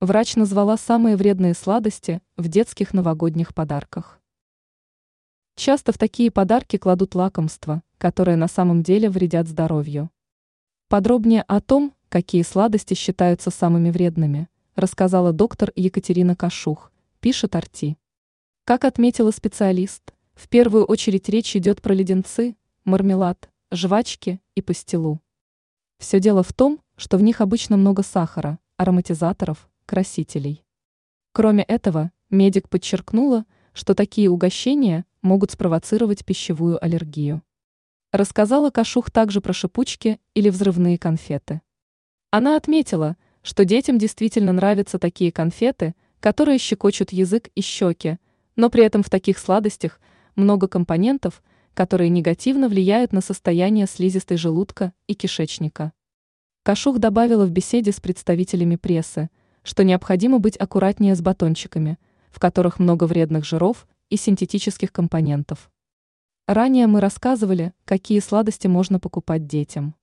Врач назвала самые вредные сладости в детских новогодних подарках. Часто в такие подарки кладут лакомства, которые на самом деле вредят здоровью. Подробнее о том, какие сладости считаются самыми вредными, рассказала доктор Екатерина Кашух, пишет Арти. Как отметила специалист, в первую очередь речь идет про леденцы, мармелад, жвачки и пастилу. Все дело в том, что в них обычно много сахара, ароматизаторов, красителей. Кроме этого, медик подчеркнула, что такие угощения могут спровоцировать пищевую аллергию. Рассказала Кашух также про шипучки или взрывные конфеты. Она отметила, что детям действительно нравятся такие конфеты, которые щекочут язык и щеки, но при этом в таких сладостях много компонентов, которые негативно влияют на состояние слизистой желудка и кишечника. Кашух добавила в беседе с представителями прессы, что необходимо быть аккуратнее с батончиками, в которых много вредных жиров и синтетических компонентов. Ранее мы рассказывали, какие сладости можно покупать детям.